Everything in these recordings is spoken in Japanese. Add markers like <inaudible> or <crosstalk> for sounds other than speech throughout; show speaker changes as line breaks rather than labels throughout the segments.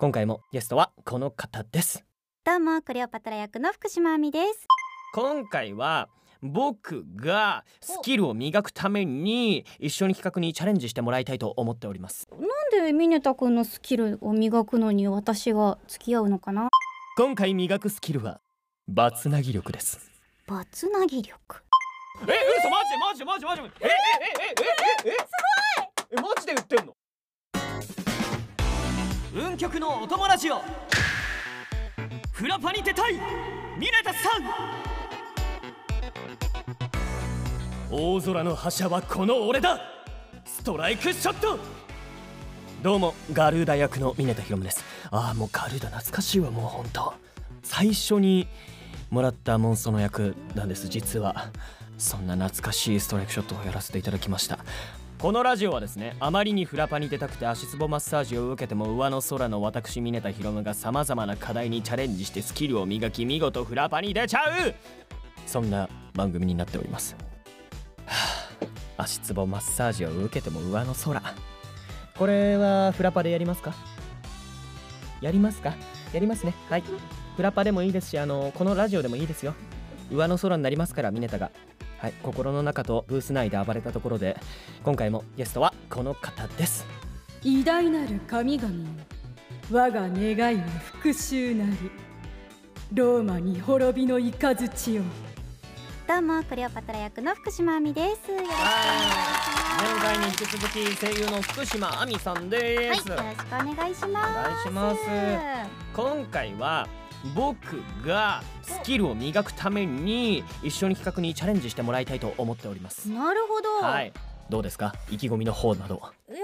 今回もゲストはこの方です。
どうもクレオパトラ役の福島亜美です。
今回は僕がスキルを磨くために一緒に企画にチャレンジしてもらいたいと思っております。
なんでミネタ君のスキルを磨くのに私が付き合うのかな？
今回磨くスキルはバツナギ力です。
バツナギ力？
え、嘘マジでマジでマジでマジでえええええええすごいえマジで言ってんの運極のお友ラジオフラパに出たい。ミネタさん。大空の覇者はこの俺だ。ストライクショット。どうもガルーダ役のミネタヒロムです。ああもうガルーダ懐かしいわもうほんと最初にもらったモンストの役なんです実は。そんな懐かしいストライクショットをやらせていただきました。このラジオはですねあまりにフラパに出たくて足つぼマッサージを受けても上の空の私ミネタヒロムがさまざまな課題にチャレンジしてスキルを磨き見事フラパに出ちゃうそんな番組になっております、はあ、足つぼマッサージを受けても上の空。これはフラパでやりますか？やりますか？やりますね。はい。フラパでもいいですしあのこのラジオでもいいですよ。上の空になりますからミネタが。はい心の中とブース内で暴れたところで今回もゲストはこの方です。
偉大なる神々よ。我が願いは復讐なり。ローマに滅びの雷よ。
どうもクレオパトラ役の福島亜美です。よろしくお願い。
前回に引き続き声優の福島亜美さんです、
します。はいよろしくお願いします。
お願いします。今回は僕がスキルを磨くために一緒に企画にチャレンジしてもらいたいと思っております。
なるほど、
はい。どうですか？意気込みの方など。
いや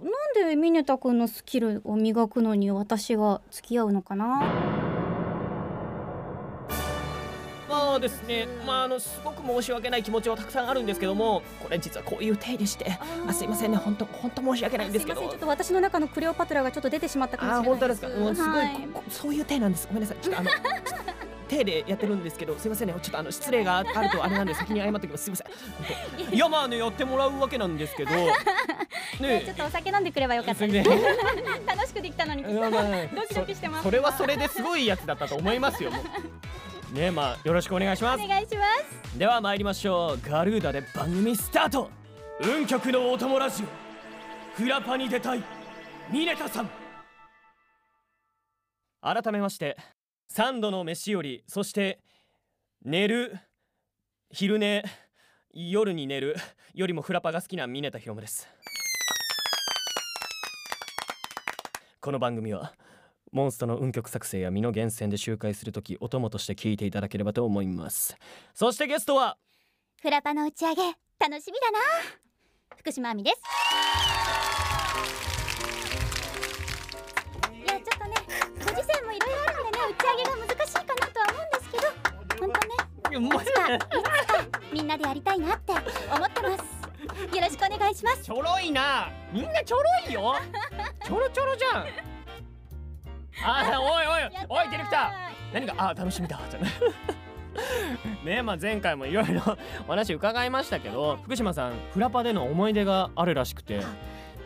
ーなんでミネタ君のスキルを磨くのに私が付き合うのかな？
まあですね。まああのすごく申し訳ない気持ちはたくさんあるんですけどもこれ実はこういう体でしてあすいませんね。本当本当申し訳ないんですけど。
ちょっと私の中のクレオパトラがちょっと出てしまったかもしれない
あー本当ですか？もうすごい、
はい
そういう体なんです。ごめんなさい。ちょっとあの手でやってるんですけどすいませんね。ちょっとあの失礼があるとあれなんで先に謝っておきます。すいません。いやまあねやってもらうわけなんですけど。<laughs>
ね
ね
ちょっとお酒飲んでくればよかった
全
です。
然 <laughs>
楽しくできたのに。<laughs> ドキドキしてます。
それはそれですごいやつだったと思いますよねまあよろしくお願いします。
お願いします。
では参りましょう。ガルーダで番組スタート。運極のお供ラジオ。フラパに出たいミネタさん。改めまして三度の飯よりそして寝る昼寝夜に寝るよりもフラパが好きなミネタヒロムです。この番組はモンストの運曲作成や身の源泉で周回するときお供として聞いていただければと思います。そしてゲストは
フラパの打ち上げ楽しみだな。福島亜美です。いやちょっとねご時世もいろいろあるんでね打ち上げが難しいかなとは思うんですけど本当ね
いやもう
いつかいつかみんなでやりたいなって思ってます。よろしくお願いします。
ちょろいな。みんなちょろいよ。ちょろちょろじゃんあーおいおいおいディレクター何があー楽しみだじゃない <laughs> ねまあ前回もいろいろ <laughs> お話伺いましたけど福島さんフラパでの思い出があるらしくて。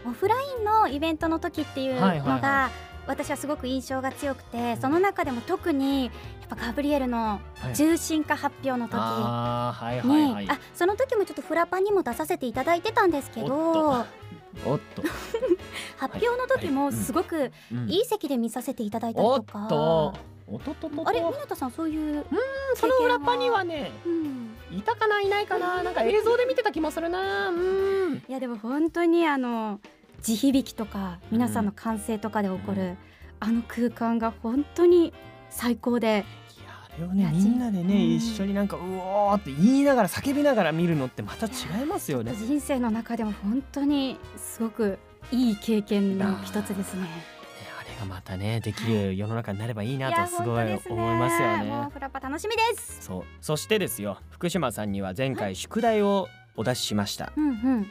オフラインのイベントの時っていうのが、
はいはいは
私はすごく印象が強くてその中でも特にやっぱガブリエルの
はい。
重心化発表の時
あーはいはい
に、
はい。
あその時もちょっとフラパにも出させていただいてたんですけ
お
ど
っおっと、<laughs>
発表の時もすごく
うん。
いい席で見させていただいたり
おっ
とか、
とおと。ととと
あれ？湊さんそういう
そのフラパにはね
うん。
いたかないないかな。なんか映像で見てた気もするな。うん。
いやでも本当にあの地響きとか皆さんの歓声とかで起こる、あの空間が本当に最高で
れをねみんなでね、
うん
一緒になんかうおーって言いながら叫びながら見るのってまた違いますよね。
人生の中でも本当にすごくいい経験の一つですね。
ねあれがまたねできる世の中になればいいなとすごい思いますよ
もう
ね。
フラッパ楽しみです。
そうそしてですよ福島さんには前回宿題をお出ししました。
うんうん。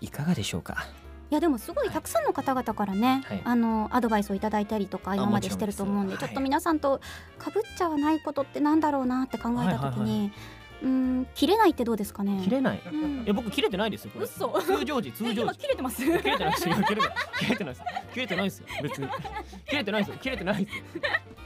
いかがでしょうか？
いやでもすごいたくさんの方々からね、
はい。
あのアドバイスをいただいたりとか今までしてると思うんで
もち
ょっと皆さんとかぶっちゃわないことってなんだろうなって考えた時に、
はいはい
うん切れないってどうですかね？
切れない。
うん。
え僕切れてないですよ
嘘。
通常時 <laughs> 通常
今
時
切れてます？
切れてないですよ切れてない切れてないです切れてないですよ別に。切れてないですよ切れてないで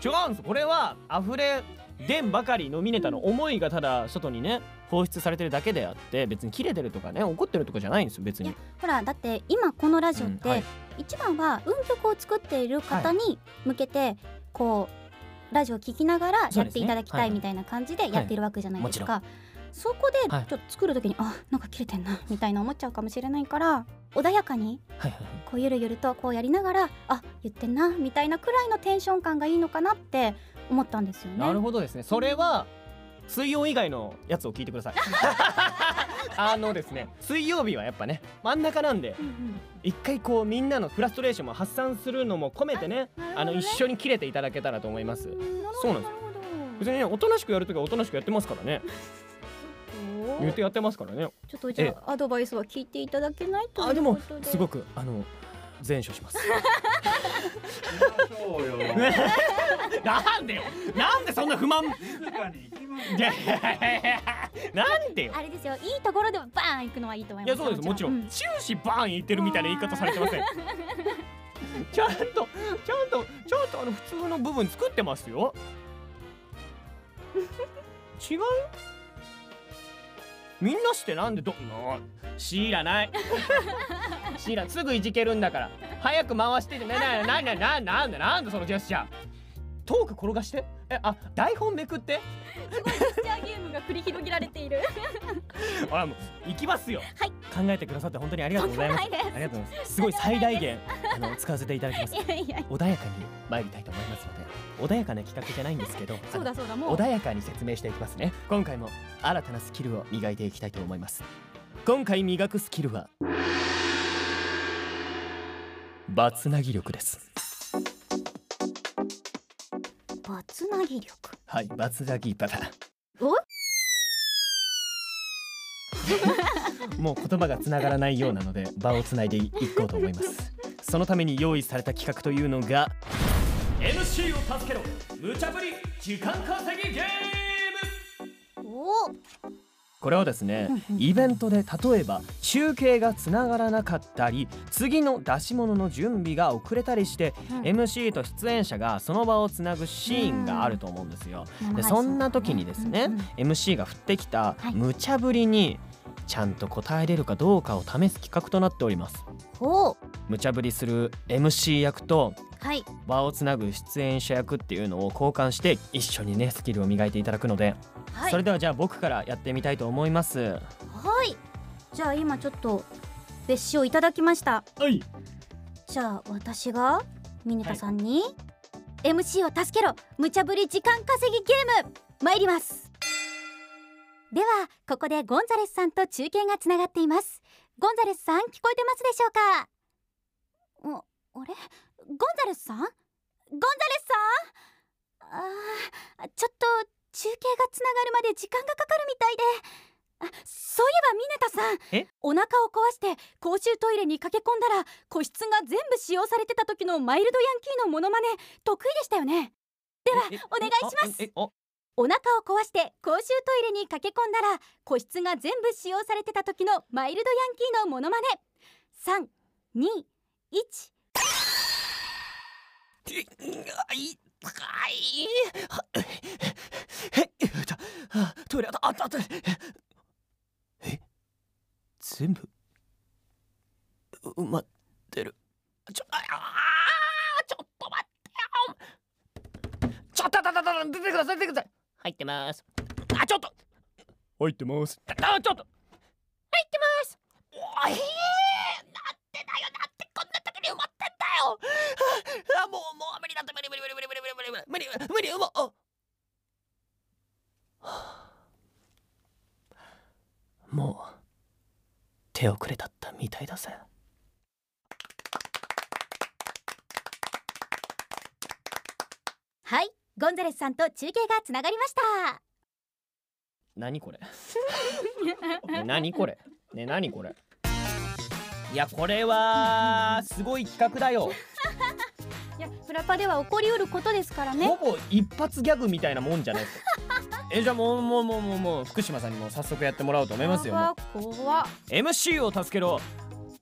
すよ。違うんですこれは溢れ出んばかりのミネタの思いがただ外にね放出されてるだけであって別に切れてるとかね怒ってるとかじゃないんですよ別に。
ほらだって今このラジオって、
うんはい。
一番は運曲を作っている方に向けて、こうラジオを聞きながらやっていただきたいみたいな感じでやっているわけじゃないですか、そこで
はい。
ちょっと作る時に、あなんか切れてんなみたいな思っちゃうかもしれないから穏やかに
はいはい。
こうゆるゆるとこうやりながらあ言ってんなみたいなくらいのテンション感がいいのかなって思ったんですよね。
なるほどですね。それは水曜以外のやつを聞いてください。<laughs> あのですね水曜日はやっぱね真ん中なんで
うんうん。
一回こうみんなのフラストレーションも発散するのも込めてねあの一緒に切れていただけたらと思います。そうなんです。別にねおとなしくやるときはおとなしくやってますからね。言ってやってますからね。
ちょっとじゃあアドバイスは聞いていただけないということで。
あでもすごくあの前処します。
そうよ。
なんでよ。なんでそんな不満。なんでよ。
あれですよ。いいところでバーン行くのはいいと思います。
いやそうですもちろん、
う
終始バーン言ってるみたいな言い方されてません。ちゃんとちゃんとちゃんとあの普通の部分作ってますよ。<laughs> 違う？みんなしてなんでどな知らない。<laughs> 知らん。すぐいじけるんだから。早く回してね。ななななななんでなんでそのジェスチャー。トーク転がして？えあ台本めくって？
すごいジェスチャーゲームが繰り広げられている。<laughs>
あもう行きますよ、
はい。
考えてくださって本当にありがとうございます。ありがとうございます。すごい最大限あの使わせていただきます。穏やかに参りたいと思いますので穏やかな企画じゃないんですけど
そうだそうだもう。
穏やかに説明していきますね。今回も新たなスキルを磨いていきたいと思います。今回磨くスキルはバツナギ力です。
バツナギ力？
はいバツナギパパ
お？<laughs>
もう言葉がつながらないようなので場をつないでいこうと思います。そのために用意された企画というのが MC を助けろ。無茶ぶり時間稼ぎゲーム。
お
これはですねイベントで例えば中継がつながらなかったり次の出し物の準備が遅れたりして、
うん
MC と出演者がその場をつなぐシーンがあると思うんですよ。でそんな時にですね、MC が振ってきた
はい。
無茶ぶりにちゃんと答えれるかどうかを試す企画となっております。無茶ぶりする MC 役と
はい。
場をつなぐ出演者役っていうのを交換して一緒にねスキルを磨いていただくので、
はい。
それではじゃあ僕からやってみたいと思います。
はい。じゃあ今ちょっと別紙をいただきました。
はい。
じゃあ私がミネタさんに、MC を助けろ無茶ぶり時間稼ぎゲーム参ります。ではここでゴンザレスさんと中継がつながっています。ゴンザレスさん聞こえてますでしょうか？おあれ？ゴンザレスさん？ゴンザレスさん？あーちょっと中継がつながるまで時間がかかるみたいで。あそういえばミネタさん。
え？
お腹を壊して公衆トイレに駆け込んだら個室が全部使用されてた時のマイルドヤンキーのモノマネ得意でしたよね。では
ええ
お願いします。お腹を壊して公衆トイレに駆け込んだら個室が全部使用されてた時のマイルドヤンキーのモノマネ。321
あいいはいえっとあトイレあったあったあったえ全部埋まってる。ちょああちょっと待って。よちょっとあたたた出てください出てください入ってますあちょっと。入ってます。あちょっと入ってます。おい。手遅れだったみたいだぜ
はいゴンザレスさんと中継がつながりました。
何これ？ね <laughs> 何これ？ね何これ？いやこれはすごい企画だよ。<laughs>
いやフラパでは起こりうることですからね。
ほぼ一発ギャグみたいなもんじゃないですかえじゃあもうもうもうもうもう福島さんにも早速やってもらおうと思いますよ。もう
怖っ。
MC を助けろ。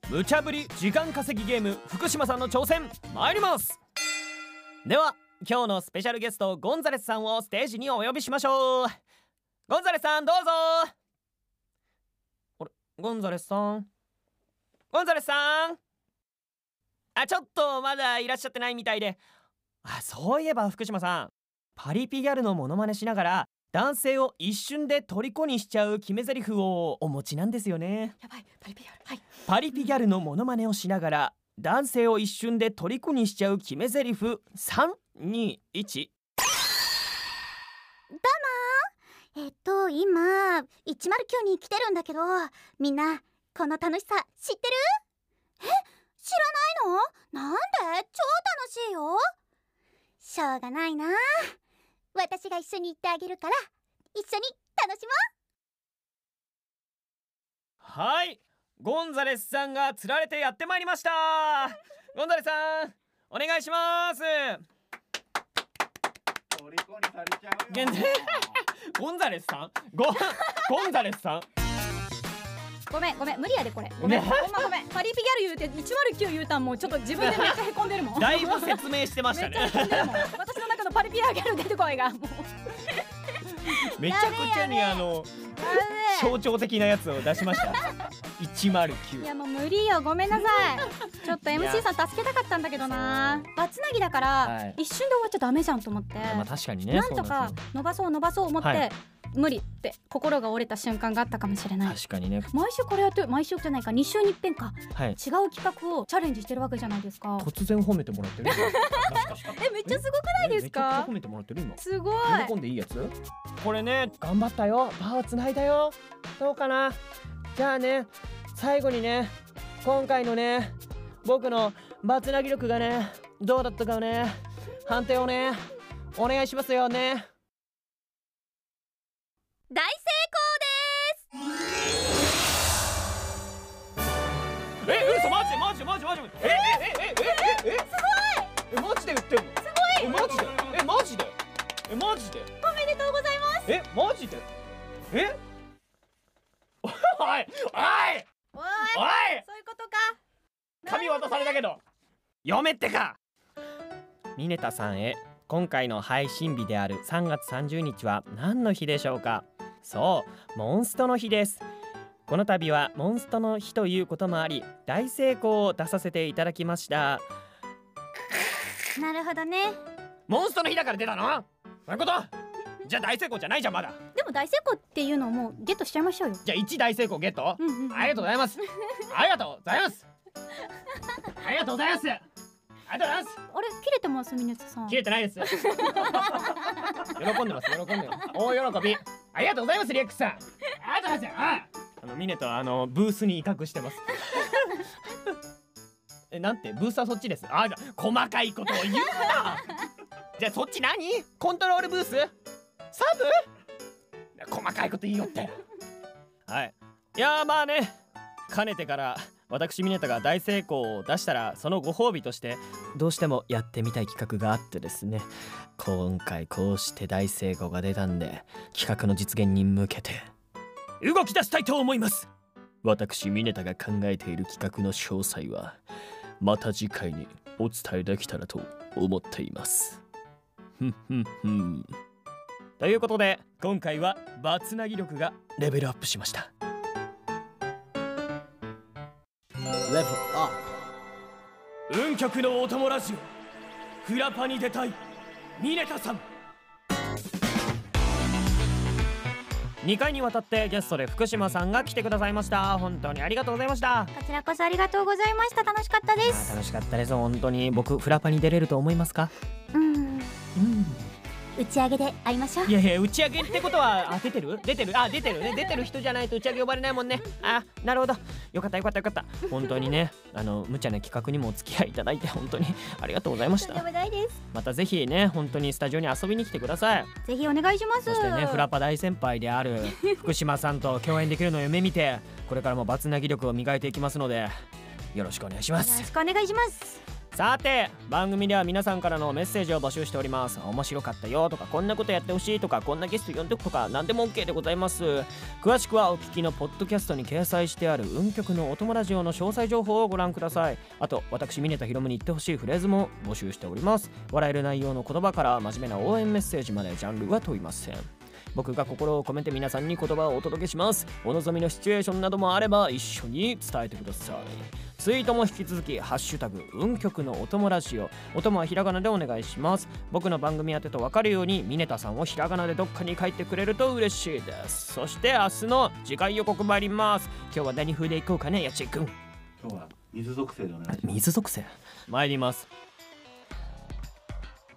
無茶ぶり時間稼ぎゲーム福島さんの挑戦参ります。では今日のスペシャルゲストゴンザレスさんをステージにお呼びしましょう。ゴンザレスさんどうぞ。あれゴンザレスさん？ゴンザレスさん？あちょっとまだいらっしゃってないみたいで。あそういえば福島さん。パリピギャルのモノマネしながら男性を一瞬で虜にしちゃう決め台詞をお持ちなんですよね。
やばい。パリピやる。はい。
パリピギャルのモノマネをしながら男性を一瞬で虜にしちゃう決め台詞。321
えっと今109に来てるんだけどみんなこの楽しさ知ってる？え？知らないの？なんで？超楽しいよ。しょうがないな私が一緒に行ってあげるから一緒に楽しも
はい。ゴンザレスさんが釣られてやってまいりました。ゴンザレスさんお願いします。
虜にされちゃうよ。
限定ゴンザレスさん？ゴンゴンザレスさん？
うごめんごめん無理やでこれ。ごめん
ね。
ごめんごめん。パリピギャル言うて109言うたんもうちょっと自分でめっちゃへこんでるもん。<laughs>
だいぶ説明してまし
め
たね。<laughs>
っちゃへこんでるもん。私パリピギャル出てこいがもう。
めちゃくちゃにあの象徴的なやつを出しました。
い
109
やもう無理よ。ごめんなさい。ちょっと MC さん助けたかったんだけどな。バツナギだから、
はい。
一瞬で終わっちゃダメじゃんと思って、
まあ確かにね
なんとか伸ばそう伸ばそう思って、
はい
無理って心が折れた瞬間があったかもしれない。
確かにね。
毎週これやって毎週じゃないか。2週に一遍か。
はい。
違う企画をチャレンジしてるわけじゃないですか。
突然褒めてもらってる <laughs>
えめっちゃすごくないですか？
褒めてもらってる今。
すごい。
喜んでいいやつ？これね頑張ったよ。バーをつないだよ。どうかな？じゃあね最後にね今回のね僕のバツナギ力がねどうだったかをね。判定をねお願いしますよねマジでマジでマジでえええええええすごいえマジで言ってんのすごいえマジでえマジでえマジで
おめでとうございます
えマジでえおいおい
おい
おい
そういうことか
紙渡されたけど読めってかミネタさんへ今回の配信日である3月30日は何の日でしょうかそうモンストの日ですこの度はモンストの日ということもあり大成功を出させていただきました。
なるほどね。
モンストの日だから出たの？そういうこと？じゃあ大成功じゃないじゃんまだ。
でも大成功っていうのをもうゲットしちゃいましょうよ。
じゃあ1大成功ゲット？
うんうん、うん、
ありがとうございます。ありがとうございます。ありがとうございます。ありがとうございます。
あれ？切れてます？ミネツさん。
切れてないです。喜んでます喜んでます。大喜び。ありがとうございますリエックスさん。ありがとうございますあのミネとあのブースに威嚇してます。<laughs> えなんて？ブースはそっちです。あ細かいことを言うな！じゃあそっち何？コントロールブース？サブ？細かいこと言いよって。はい。いやまあね。かねてから私ミネタが大成功を出したらそのご褒美としてどうしてもやってみたい企画があってですね。今回こうして大成功が出たんで企画の実現に向けて動き出したいと思います。私ミネタが考えている企画の詳細はまた次回にお伝えできたらと思っています。ふんふんふん。ということで今回はバツナギ力がレベルアップしました。レベルアップ運極のお供ラジオフラパに出たいミネタさん2回にわたってゲストで福島さんが来てくださいました。本当にありがとうございました。
こちらこそありがとうございました。楽しかったです。
楽しかったです。本当に僕フラパに出れると思いますか？
うん
うん
打ち上げで会いましょう。
いやいや打ち上げってことはあ出てる？出てる？あ出てるね。出てる人じゃないと打ち上げ呼ばれないもんね。あなるほど。よかったよかったよかった。本当にねあの無茶な企画にもお付き合いいただいて本当にありがとうございました。
とんでもないです。
またぜひね本当にスタジオに遊びに来てください。
ぜひお願いします。
そしてねフラパ大先輩である <laughs> 福島さんと共演できるのを夢見てこれからもバツナギ力を磨いていきますのでよろしくお願いしま
よろ
す
しくお願いします
さて番組では皆さんからのメッセージを募集しております。面白かったよとかこんなことやってほしいとかこんなゲスト呼んでおくとか何でも OK でございます。詳しくはお聞きのポッドキャストに掲載してある運極のお友ラジオの詳細情報をご覧ください。あと私峰田ひろむに言ってほしいフレーズも募集しております。笑える内容の言葉から真面目な応援メッセージまでジャンルは問いません。僕が心を込めて皆さんに言葉をお届けします。お望みのシチュエーションなどもあれば一緒に伝えてください。ツイートも引き続き「ハッシュタグ運極のお供ラジオ」お供はひらがなでお願いします。僕の番組宛てと分かるようにミネタさんをひらがなでどっかに書いてくれると嬉しいです。そして明日の次回予告参ります。今日は何風でいこうかねやちくん。
今日は水属性でお願いします。
水属性。参ります。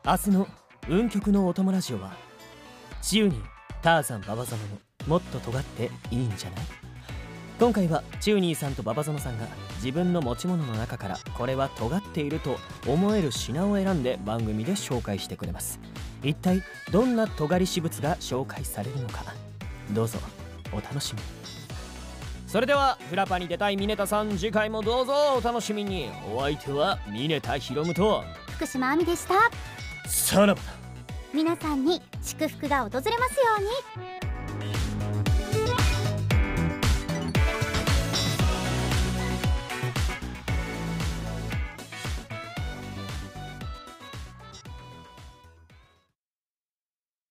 明日の運極のお供ラジオはチューニーターザンババゾノのもっと尖っていいんじゃない？今回はチューニーさんとババゾノさんが自分の持ち物の中からこれは尖っていると思える品を選んで番組で紹介してくれます。一体どんな尖り私物が紹介されるのかどうぞお楽しみに。それではフラパに出たいミネタさん次回もどうぞお楽しみに。お相手はミネタヒロムと
福島亜美でした。
さらばだ
皆さんに祝福が訪れますように